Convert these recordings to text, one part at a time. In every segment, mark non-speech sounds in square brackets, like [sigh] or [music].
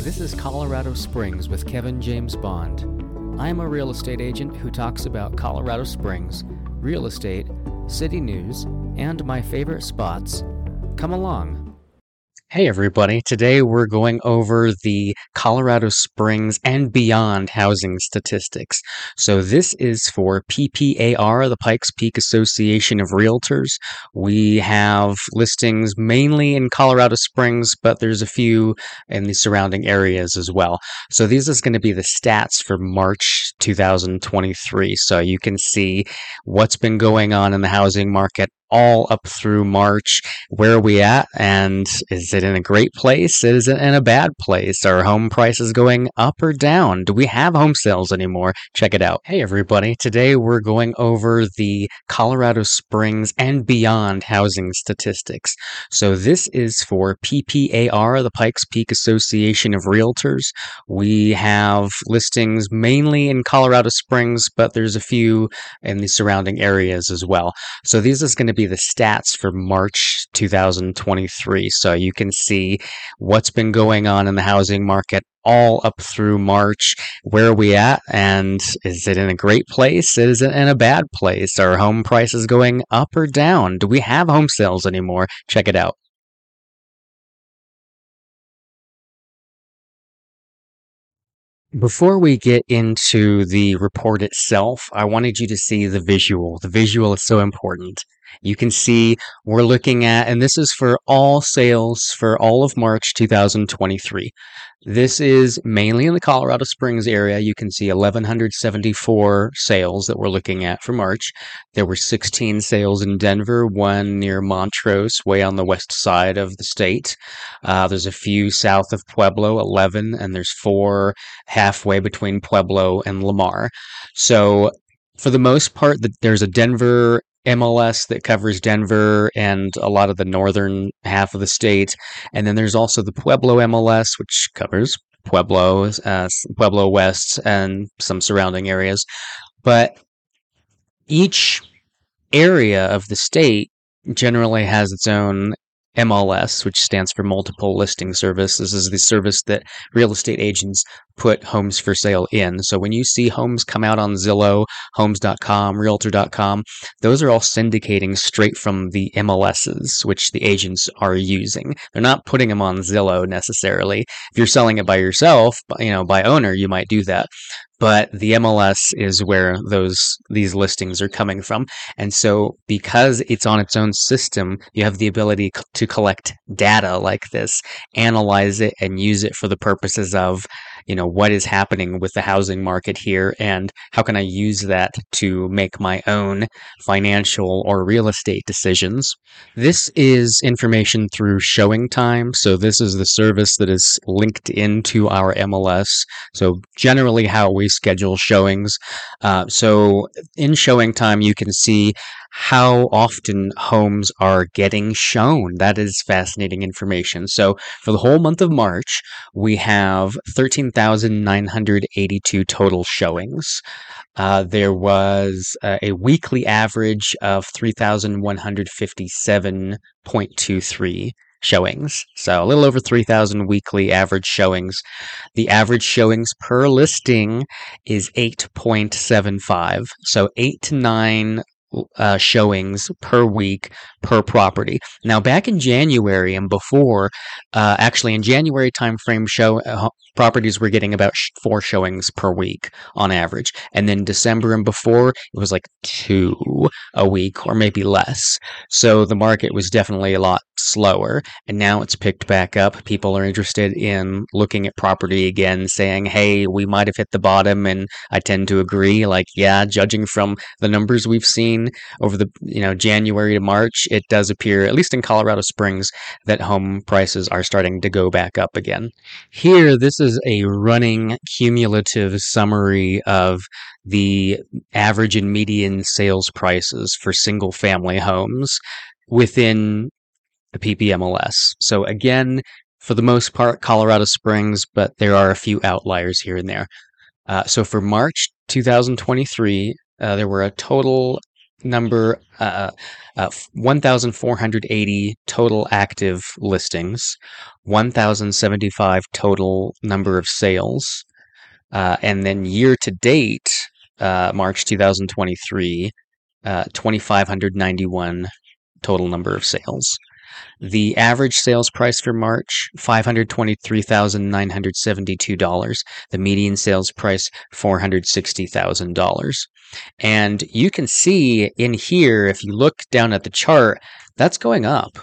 This is Colorado Springs with Kevin James Bond. I am a real estate agent who talks about Colorado Springs, real estate, city news, and my favorite spots. Come along. Hey, everybody. Today we're going over the Colorado Springs and beyond housing statistics. So, this is for PPAR, the Pikes Peak Association of Realtors. We have listings mainly in Colorado Springs, but there's a few in the surrounding areas as well. So, these is going to be the stats for March 2023. So, you can see what's been going on in the housing market all up through March. Where are we at? And is it in a great place? Is it in a bad place? Are home prices going up or down? Do we have home sales anymore? Check it out. Hey, everybody. Today we're going over the Colorado Springs and beyond housing statistics. So this is for PPAR, the Pikes Peak Association of Realtors. We have listings mainly in Colorado Springs, but there's a few in the surrounding areas as well. So these is going to be the stats for March 2023. So you can see what's been going on in the housing market all up through March. Where are we at? And is it in a great place? Is it in a bad place? Are home prices going up or down? Do we have home sales anymore? Check it out. Before we get into the report itself, I wanted you to see the visual. The visual is so important. You can see we're looking at, and this is for all sales for all of March 2023. This is mainly in the Colorado Springs area. You can see 1,174 sales that we're looking at for March. There were 16 sales in Denver, one near Montrose, way on the west side of the state. Uh, there's a few south of Pueblo, 11, and there's four halfway between Pueblo and Lamar. So for the most part, there's a Denver MLS that covers Denver and a lot of the northern half of the state. And then there's also the Pueblo MLS, which covers Pueblo, uh, Pueblo West, and some surrounding areas. But each area of the state generally has its own MLS, which stands for Multiple Listing Service. This is the service that real estate agents put homes for sale in. So when you see homes come out on Zillow, homes.com, realtor.com, those are all syndicating straight from the MLSs, which the agents are using. They're not putting them on Zillow necessarily. If you're selling it by yourself, you know, by owner, you might do that but the MLS is where those these listings are coming from. And so because it's on its own system, you have the ability to collect data like this, analyze it and use it for the purposes of you know what is happening with the housing market here and how can i use that to make my own financial or real estate decisions. This is information through ShowingTime. So this is the service that is linked into our mls so generally how we schedule showings. Uh, so in ShowingTime you can see how often homes are getting shown. That is fascinating information. So, for the whole month of March, we have 13,982 total showings. Uh, there was uh, a weekly average of 3,157.23 showings. So a little over 3,000 weekly average showings. The average showings per listing is 8.75. So 8 to 9 uh, showings per week per property. Now, back in January and before, uh, actually in January timeframe, show uh, properties were getting about four showings per week on average, and then December and before it was like two a week or maybe less. So the market was definitely a lot slower, and now it's picked back up. People are interested in looking at property again, saying, "Hey, we might have hit the bottom," and I tend to agree. Like, yeah, judging from the numbers we've seen over the you know January to March it does appear, at least in Colorado Springs, that home prices are starting to go back up again. Here, this is a running cumulative summary of the average and median sales prices for single family homes within the PPMLS. So again, for the most part, Colorado Springs, but there are a few outliers here and there. Uh, so for March 2023, uh, there were a total number uh, uh, 1,480 total active listings, 1,075 total number of sales, uh, and then year to date, uh, March 2023, uh, 2,591 total number of sales. The average sales price for March, $523,972. The median sales price, $460,000. And you can see in here, if you look down at the chart, that's going up.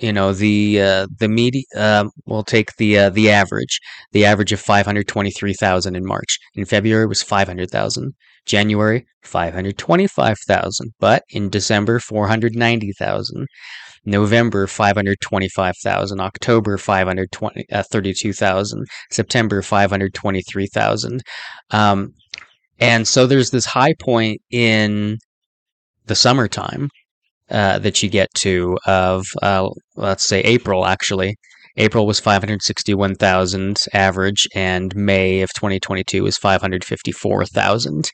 You know the uh, the median. Uh, we'll take the uh, the average. The average of five hundred twenty three thousand in March. In February was five hundred thousand. January five hundred twenty five thousand. But in December four hundred ninety thousand. November 525,000, October 532,000, uh, September 523,000. Um, and so there's this high point in the summertime uh, that you get to of uh, let's say April actually. April was 561,000 average, and May of 2022 was 554,000.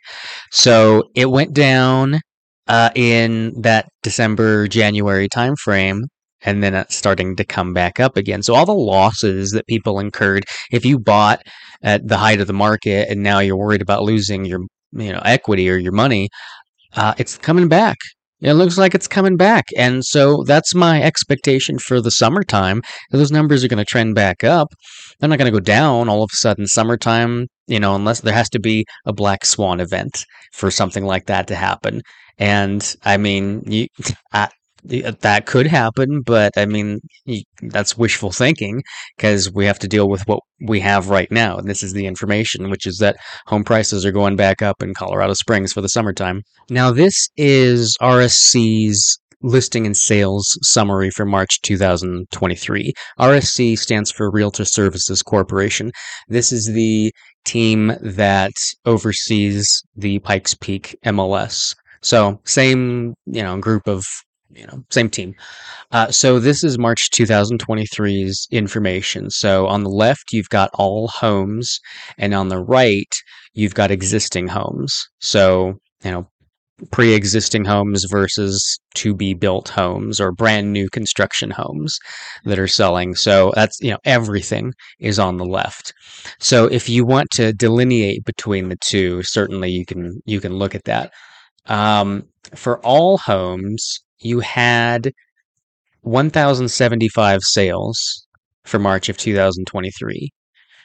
So it went down uh, in that December January timeframe, and then it's starting to come back up again. So all the losses that people incurred, if you bought at the height of the market and now you're worried about losing your you know equity or your money, uh, it's coming back. It looks like it's coming back, and so that's my expectation for the summertime. Those numbers are going to trend back up. They're not going to go down all of a sudden. Summertime, you know, unless there has to be a black swan event for something like that to happen. And I mean, you, [laughs] I, Uh, that could happen, but I mean, that's wishful thinking because we have to deal with what we have right now. And this is the information, which is that home prices are going back up in Colorado Springs for the summertime. Now, this is RSC's listing and sales summary for March 2023. RSC stands for Realtor Services Corporation. This is the team that oversees the Pikes Peak MLS. So same, you know, group of, you know, same team. Uh, so this is March 2023's information. So on the left, you've got all homes, and on the right, you've got existing homes. So, you know, pre-existing homes versus to be built homes or brand new construction homes that are selling so that's you know everything is on the left so if you want to delineate between the two certainly you can you can look at that um, for all homes, you had 1,075 sales for March of 2023.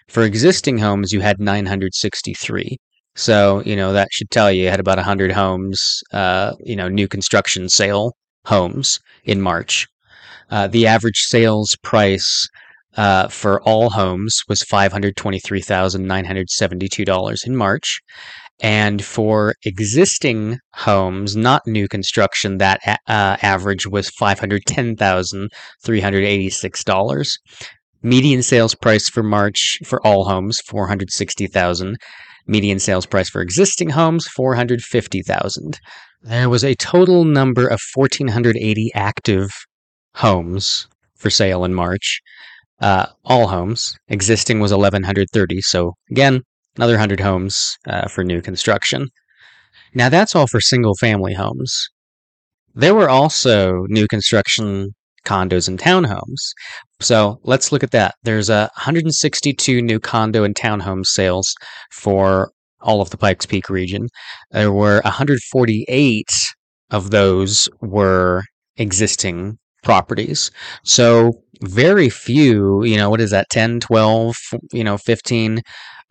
For existing homes, you had 963. So, you know, that should tell you you had about 100 homes, uh, you know, new construction sale homes in March. Uh, the average sales price uh, for all homes was $523,972 in March. And for existing homes, not new construction, that uh, average was $510,386. Median sales price for March for all homes, 460,000. Median sales price for existing homes, 450,000. There was a total number of 1,480 active homes for sale in March. Uh, all homes. Existing was 1,130. So again, another 100 homes uh, for new construction. Now, that's all for single family homes. There were also new construction condos and townhomes. So let's look at that. There's a 162 new condo and townhome sales for all of the Pikes Peak region. There were 148 of those were existing properties. So very few, you know, what is that, 10, 12, you know, 15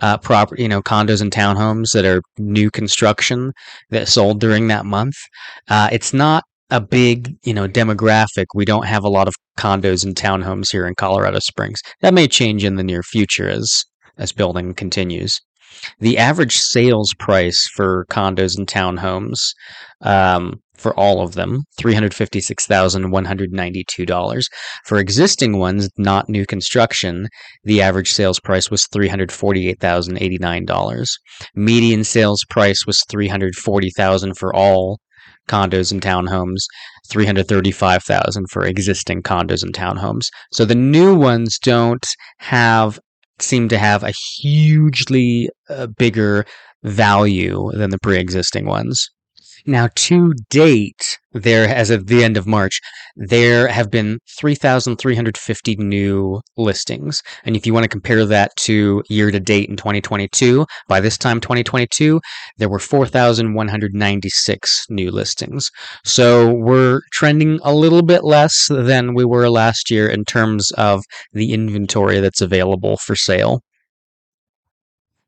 uh, property, you know, condos and townhomes that are new construction that sold during that month. Uh, it's not a big, you know, demographic. We don't have a lot of condos and townhomes here in Colorado Springs. That may change in the near future as as building continues. The average sales price for condos and townhomes um, for all of them, $356,192. For existing ones, not new construction, the average sales price was $348,089. Median sales price was $340,000 for all condos and townhomes, 335,000 for existing condos and townhomes. So the new ones don't have seem to have a hugely uh, bigger value than the pre-existing ones Now, to date, there, as of the end of March, there have been 3,350 new listings. And if you want to compare that to year to date in 2022, by this time 2022, there were 4,196 new listings. So we're trending a little bit less than we were last year in terms of the inventory that's available for sale.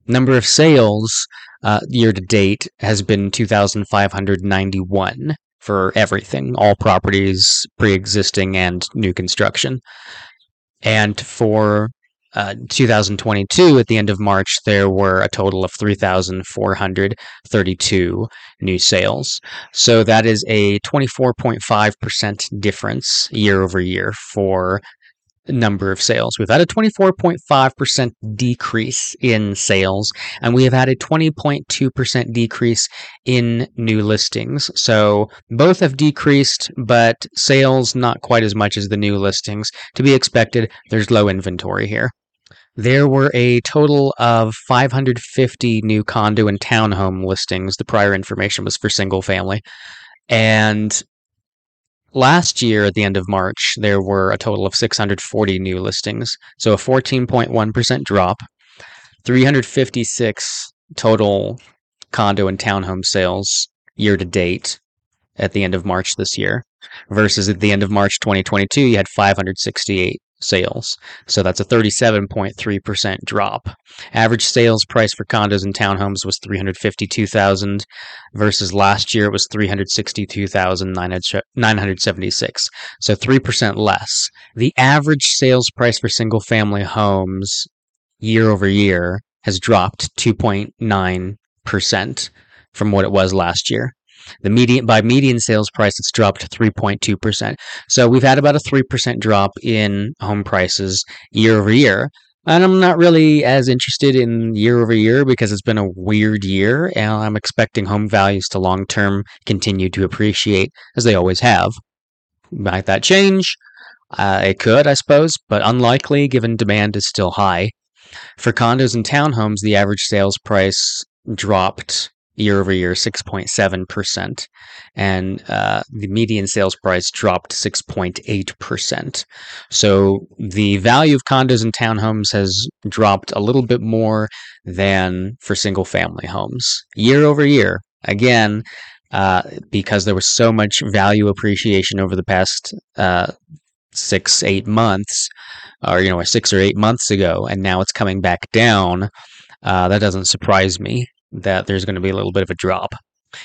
Number of sales uh, year to date has been 2,591 for everything, all properties, pre existing and new construction. And for uh, 2022, at the end of March, there were a total of 3,432 new sales. So that is a 24.5% difference year over year for number of sales. We've had a 24.5% decrease in sales, and we have had a 20.2% decrease in new listings. So both have decreased, but sales not quite as much as the new listings. To be expected, there's low inventory here. There were a total of 550 new condo and townhome listings. The prior information was for single family. And Last year, at the end of March, there were a total of 640 new listings, so a 14.1% drop, 356 total condo and townhome sales year to date at the end of March this year, versus at the end of March 2022, you had 568 sales. So that's a 37.3% drop. Average sales price for condos and townhomes was 352,000 versus last year it was 362,976. So 3% less. The average sales price for single family homes year over year has dropped 2.9% from what it was last year. The median by median sales price, it's dropped 3.2%. So we've had about a 3% drop in home prices year over year. And I'm not really as interested in year over year because it's been a weird year, and I'm expecting home values to long term continue to appreciate as they always have. Might that change? Uh, it could, I suppose, but unlikely given demand is still high. For condos and townhomes, the average sales price dropped year over year 6.7%, and uh, the median sales price dropped 6.8%. So the value of condos and townhomes has dropped a little bit more than for single family homes year over year. Again, uh, because there was so much value appreciation over the past uh, six, eight months, or you know, six or eight months ago, and now it's coming back down. Uh, that doesn't surprise me that there's going to be a little bit of a drop.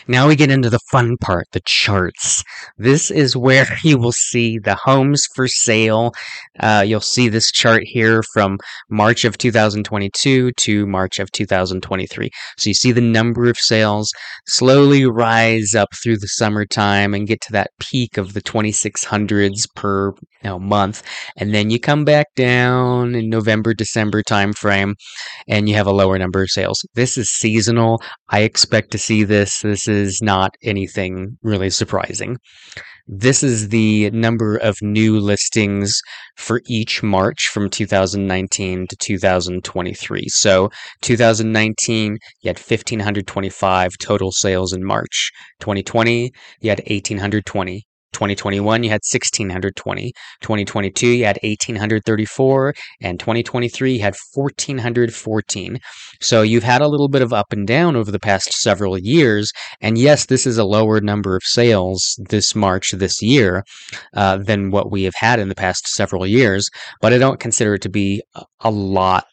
Now we get into the fun part, the charts. This is where [laughs] you will see the homes for sale. Uh, you'll see this chart here from March of 2022 to March of 2023. So you see the number of sales slowly rise up through the summertime and get to that peak of the 2600s per you know, month. And then you come back down in November, December timeframe and you have a lower number of sales. This is seasonal. I expect to see this this is not anything really surprising. This is the number of new listings for each March from 2019 to 2023. So 2019, you had 1,525 total sales in March. 2020, you had 1,820. 2021 you had 1620 2022 you had 1834 and 2023 you had 1414 so you've had a little bit of up and down over the past several years. And yes this is a lower number of sales this march this year uh, than what we have had in the past several years. But i don't consider it to be a lot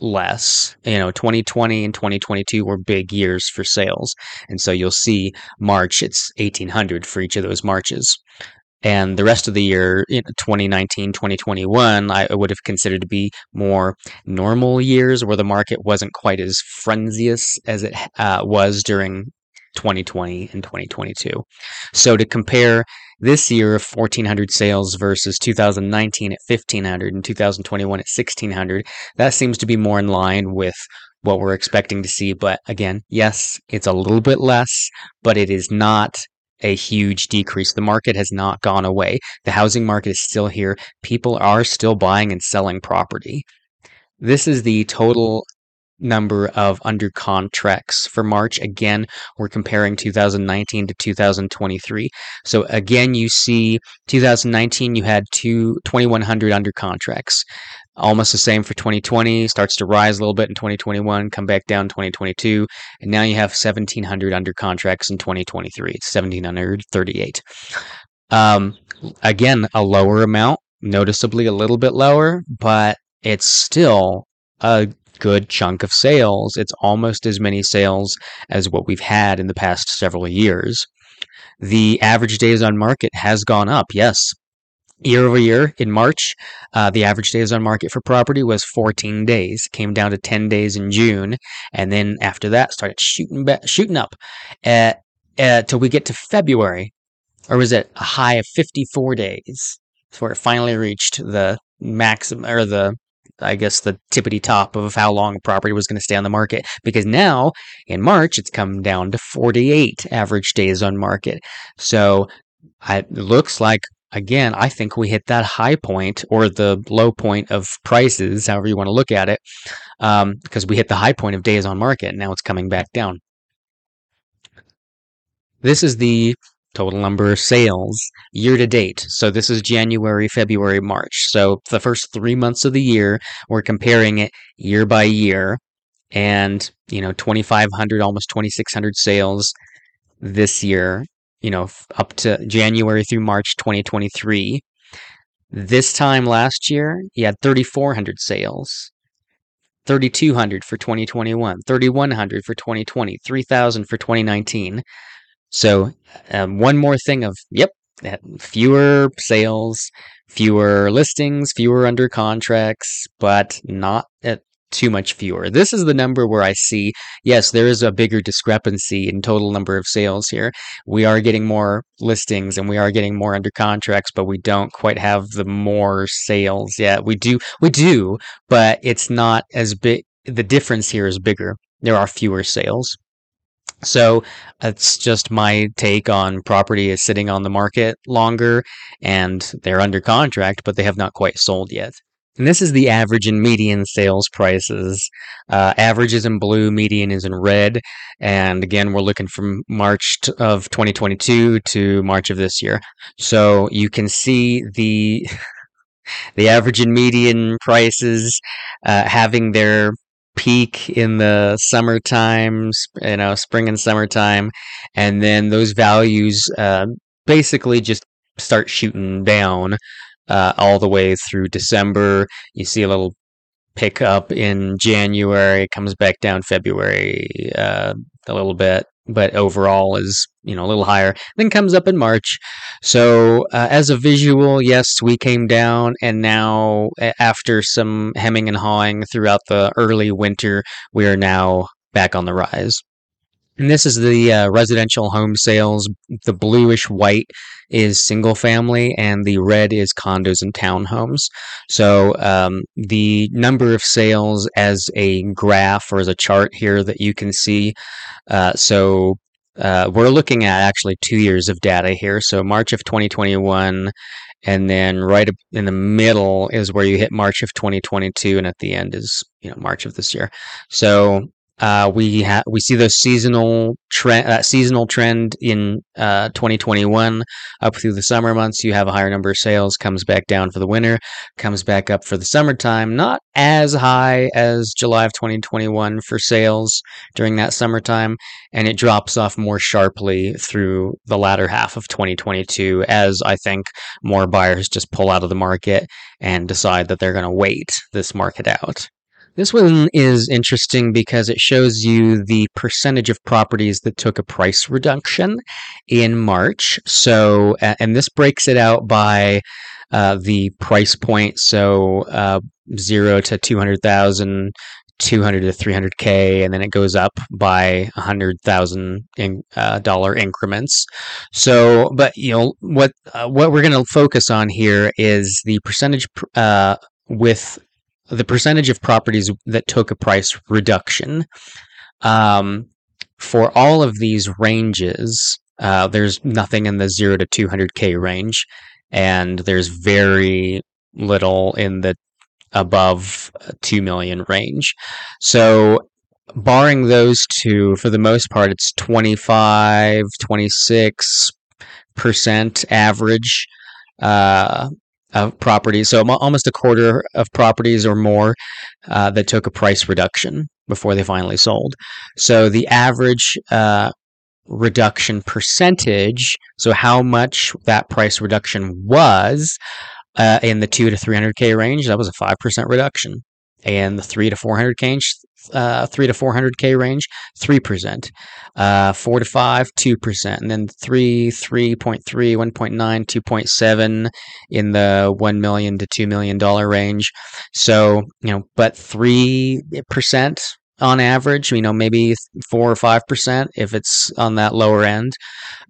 less. You know, 2020 and 2022 were big years for sales. And so you'll see March, it's 1800 for each of those Marches. And the rest of the year, 2019, 2021, I would have considered to be more normal years where the market wasn't quite as frenzious as it uh, was during 2020 and 2022. So to compare this year of 1400 sales versus 2019 at 1500 and 2021 at 1600 that seems to be more in line with what we're expecting to see but again yes it's a little bit less but it is not a huge decrease. The market has not gone away. The housing market is still here. People are still buying and selling property. This is the total number of under contracts for March. Again, we're comparing 2019 to 2023. So again, you see 2019, you had two, 2,100 under contracts. Almost the same for 2020, starts to rise a little bit in 2021, come back down 2022, and now you have 1,700 under contracts in 2023. It's 1,738. Um, again, a lower amount, noticeably a little bit lower, but it's still a good chunk of sales. It's almost as many sales as what we've had in the past several years. The average days on market has gone up, yes. Year over year in March, uh, the average days on market for property was 14 days. Came down to 10 days in June, and then after that started shooting ba- shooting up uh, uh, till we get to February, or was it a high of 54 days? That's where it finally reached the maximum or the I guess the tippity top of how long a property was going to stay on the market. Because now in March, it's come down to 48 average days on market. So it looks like, again, I think we hit that high point or the low point of prices, however you want to look at it, um, because we hit the high point of days on market. And now it's coming back down. This is the total number of sales year to date. So this is January, February, March. So the first three months of the year, we're comparing it year by year. And, you know, 2,500, almost 2,600 sales this year, you know, up to January through March 2023. This time last year, you had 3,400 sales. 3,200 for 2021, 3,100 for 2020, 3,000 for 2019. So, um, one more thing of, yep, fewer sales, fewer listings, fewer under contracts, but not at too much fewer. This is the number where I see, yes, there is a bigger discrepancy in total number of sales here. We are getting more listings and we are getting more under contracts, but we don't quite have the more sales yet. We do, we do, but it's not as big. The difference here is bigger. There are fewer sales. So that's just my take on property is sitting on the market longer and they're under contract, but they have not quite sold yet. And this is the average and median sales prices. Uh, average is in blue, median is in red. And again, we're looking from March of 2022 to March of this year. So you can see the [laughs] the average and median prices uh, having their peak in the summertime, you know, spring and summertime, and then those values uh, basically just start shooting down uh, all the way through December. You see a little pick up in January, comes back down February uh, a little bit, but overall is you know a little higher. Then comes up in March. So uh, as a visual, yes, we came down, and now after some hemming and hawing throughout the early winter, we are now back on the rise. And this is the uh, residential home sales. The bluish white is single family, and the red is condos and townhomes. So um, the number of sales as a graph or as a chart here that you can see. Uh, so uh, we're looking at actually two years of data here. So March of 2021, and then right in the middle is where you hit March of 2022, and at the end is you know March of this year. So uh, we ha- we see the seasonal trend, uh, seasonal trend in uh, 2021 up through the summer months. You have a higher number of sales, comes back down for the winter, comes back up for the summertime. Not as high as July of 2021 for sales during that summertime, and it drops off more sharply through the latter half of 2022 as I think more buyers just pull out of the market and decide that they're going to wait this market out. This one is interesting because it shows you the percentage of properties that took a price reduction in March. So, and this breaks it out by uh, the price point. So, uh, zero to 200,000, 200 to 300k and then it goes up by a hundred thousand in, uh, dollar increments so but you know what uh, what we're going to focus on here is the percentage uh, with the percentage of properties that took a price reduction. Um, for all of these ranges, uh, there's nothing in the 0 to 200K range, and there's very little in the above 2 million range. So barring those two, for the most part, it's 25, 26% average uh, of properties. So almost a quarter of properties or more uh, that took a price reduction before they finally sold. So the average uh, reduction percentage, so how much that price reduction was uh, in the two to 300k range, that was a 5% reduction. And the three to 400k uh, three to 400k range, three percent. Uh, four to five, two percent, and then three, 3.3, 1.9, 2.7 in the one million to two million dollar range. So you know, but three percent on average, you know, maybe four or five percent if it's on that lower end,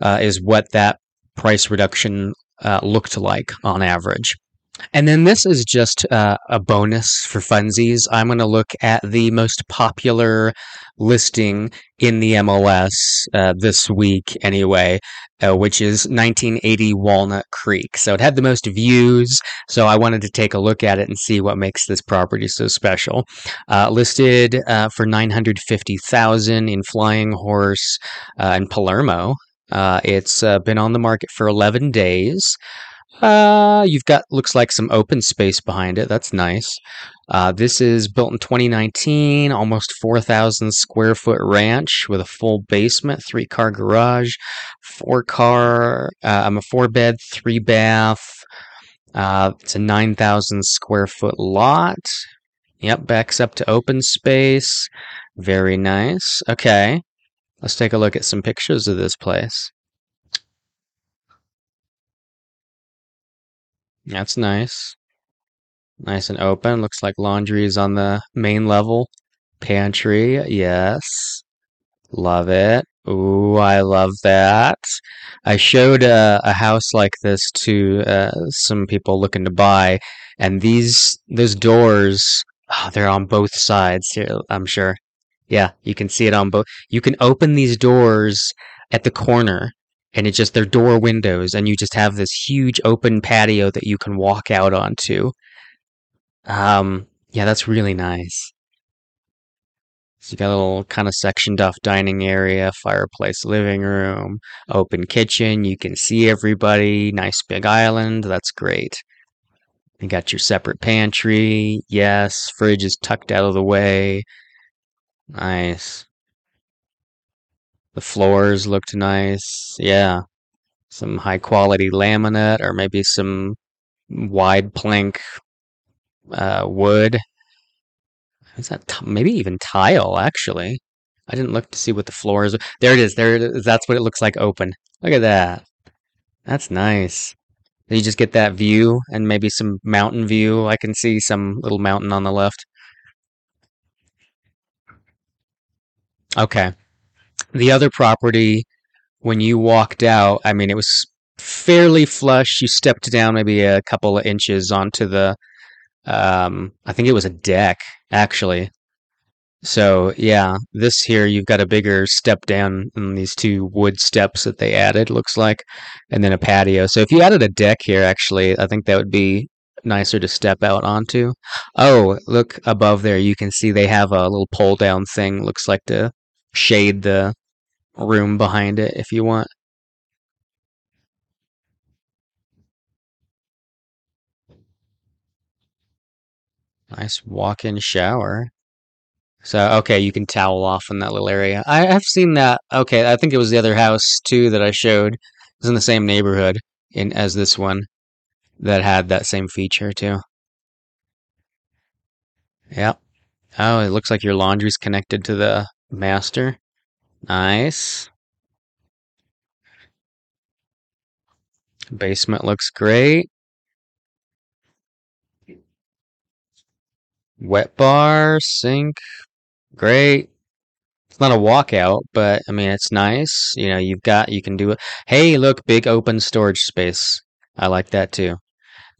uh, is what that price reduction uh, looked like on average. And then this is just uh, a bonus for funsies. I'm going to look at the most popular listing in the MLS uh, this week, anyway, uh, which is 1980 Walnut Creek. So it had the most views. So I wanted to take a look at it and see what makes this property so special. Uh, listed uh, for 950,000 in Flying Horse uh, in Palermo. it's been on the market for 11 days. Uh, you've got looks like some open space behind it. That's nice. Uh, this is built in 2019, almost 4,000 square foot ranch with a full basement, three car garage, four car. Uh, I'm a four bed, three bath. Uh, it's a 9,000 square foot lot. Yep, backs up to open space. Very nice. Okay, let's take a look at some pictures of this place. That's nice. Nice and open. Looks like laundry is on the main level. Pantry, yes. Love it. Ooh, I love that. I showed uh, a house like this to uh, some people looking to buy, and these those doors, oh, they're on both sides here. I'm sure. Yeah, you can see it on both. You can open these doors at the corner, and it's just their door windows and you just have this huge open patio that you can walk out onto. Um yeah that's really nice. So you got a little kind of sectioned off dining area fireplace living room open kitchen you can see everybody nice big island that's great. You got your separate pantry yes fridge is tucked out of the way. Nice the floors looked nice. Yeah. Some high quality laminate or maybe some wide plank uh, wood. Is that t- maybe even tile actually? I didn't look to see what the floor is. There it is. There it is. That's what it looks like open. Look at that. That's nice. You just get that view and maybe some mountain view. I can see some little mountain on the left. Okay. The other property, when you walked out, I mean, it was fairly flush. You stepped down maybe a couple of inches onto the, um, I think it was a deck, actually. So, yeah, this here, you've got a bigger step down in these two wood steps that they added, looks like, and then a patio. So, if you added a deck here, actually, I think that would be nicer to step out onto. Oh, look above there. You can see they have a little pull down thing, looks like to shade the room behind it if you want. Nice walk-in shower. So, okay, you can towel off in that little area. I have seen that. Okay, I think it was the other house too that I showed. It was in the same neighborhood in as this one that had that same feature too. Yep. Oh, it looks like your laundry's connected to the master. Nice. Basement looks great. Wet bar, sink, great. It's not a walkout, but I mean, it's nice. You know, you've got, you can do it. Hey, look, big open storage space. I like that too.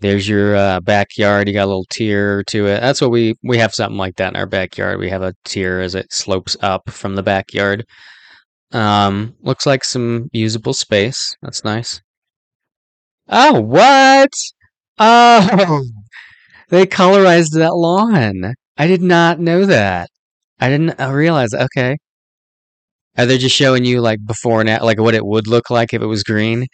There's your uh, backyard. You got a little tier to it. That's what we, we have something like that in our backyard. We have a tier as it slopes up from the backyard. Um, looks like some usable space. That's nice. Oh, what? Oh, [laughs] they colorized that lawn. I did not know that. I didn't realize. Okay. Are they just showing you like before and after, like what it would look like if it was green?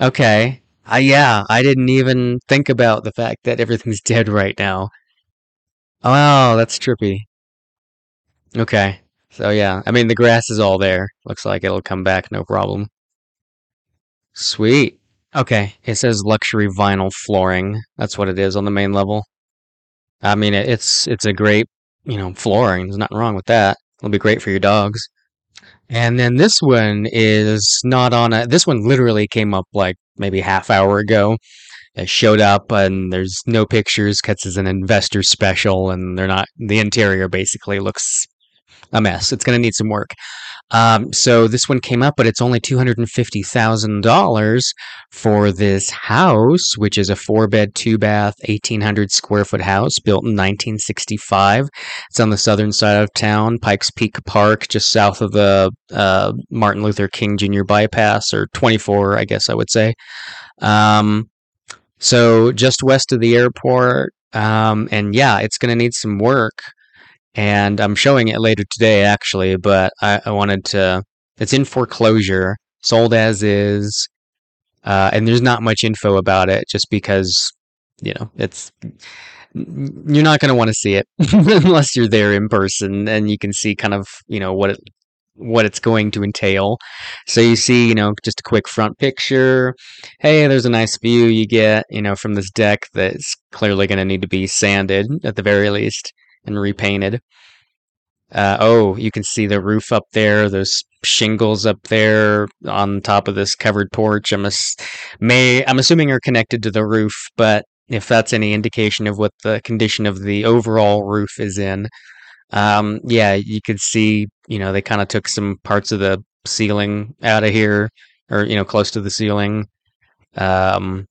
Okay. Uh, yeah, I didn't even think about the fact that everything's [laughs] dead right now. Oh, that's trippy. Okay. So yeah, I mean the grass is all there. Looks like it'll come back no problem. Sweet. Okay, it says luxury vinyl flooring. That's what it is on the main level. I mean, it's it's a great, you know, flooring. There's nothing wrong with that. It'll be great for your dogs. And then this one is not on a. This one literally came up like maybe half hour ago. It showed up and there's no pictures because it's an investor special and they're not. The interior basically looks a mess. It's going to need some work. Um, so this one came up, but it's only two hundred and fifty thousand dollars for this house, which is a four bed, two bath, eighteen hundred square foot house built in nineteen sixty five. It's on the southern side of town, Pikes Peak Park, just south of the uh, Martin Luther King Jr. bypass, or twenty four, I guess I would say. Um, so just west of the airport, um, and yeah, it's going to need some work and I'm showing it later today actually, but I, I wanted to. It's in foreclosure, sold as is, uh, and there's not much info about it, just because you know it's you're not going to want to see it [laughs] unless you're there in person and you can see kind of you know what it what it's going to entail. So you see, you know, just a quick front picture. Hey, there's a nice view you get, you know, from this deck that's clearly going to need to be sanded at the very least and repainted. Uh, oh, you can see the roof up there. those shingles up there on top of this covered porch. I'm ass- may I'm assuming are connected to the roof, but if that's any indication of what the condition of the overall roof is in, um, yeah, you could see. You know, they kind of took some parts of the ceiling out of here, or you know, close to the ceiling. Um,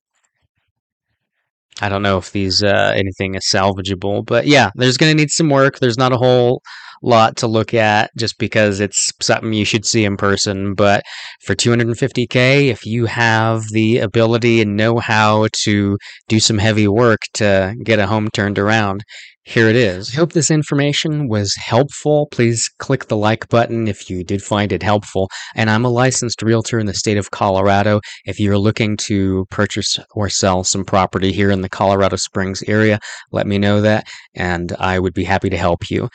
I don't know if these uh, anything is salvageable, but yeah, there's going to need some work. There's not a whole lot to look at just because it's something you should see in person. But for 250k, if you have the ability and know how to do some heavy work to get a home turned around, here it is. I hope this information was helpful. Please click the like button if you did find it helpful. And I'm a licensed realtor in the state of Colorado. If you're looking to purchase or sell some property here in the Colorado Springs area, let me know that and I would be happy to help you.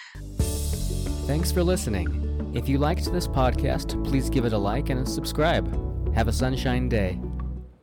Thanks for listening. If you liked this podcast, please give it a like and subscribe. Have a sunshine day.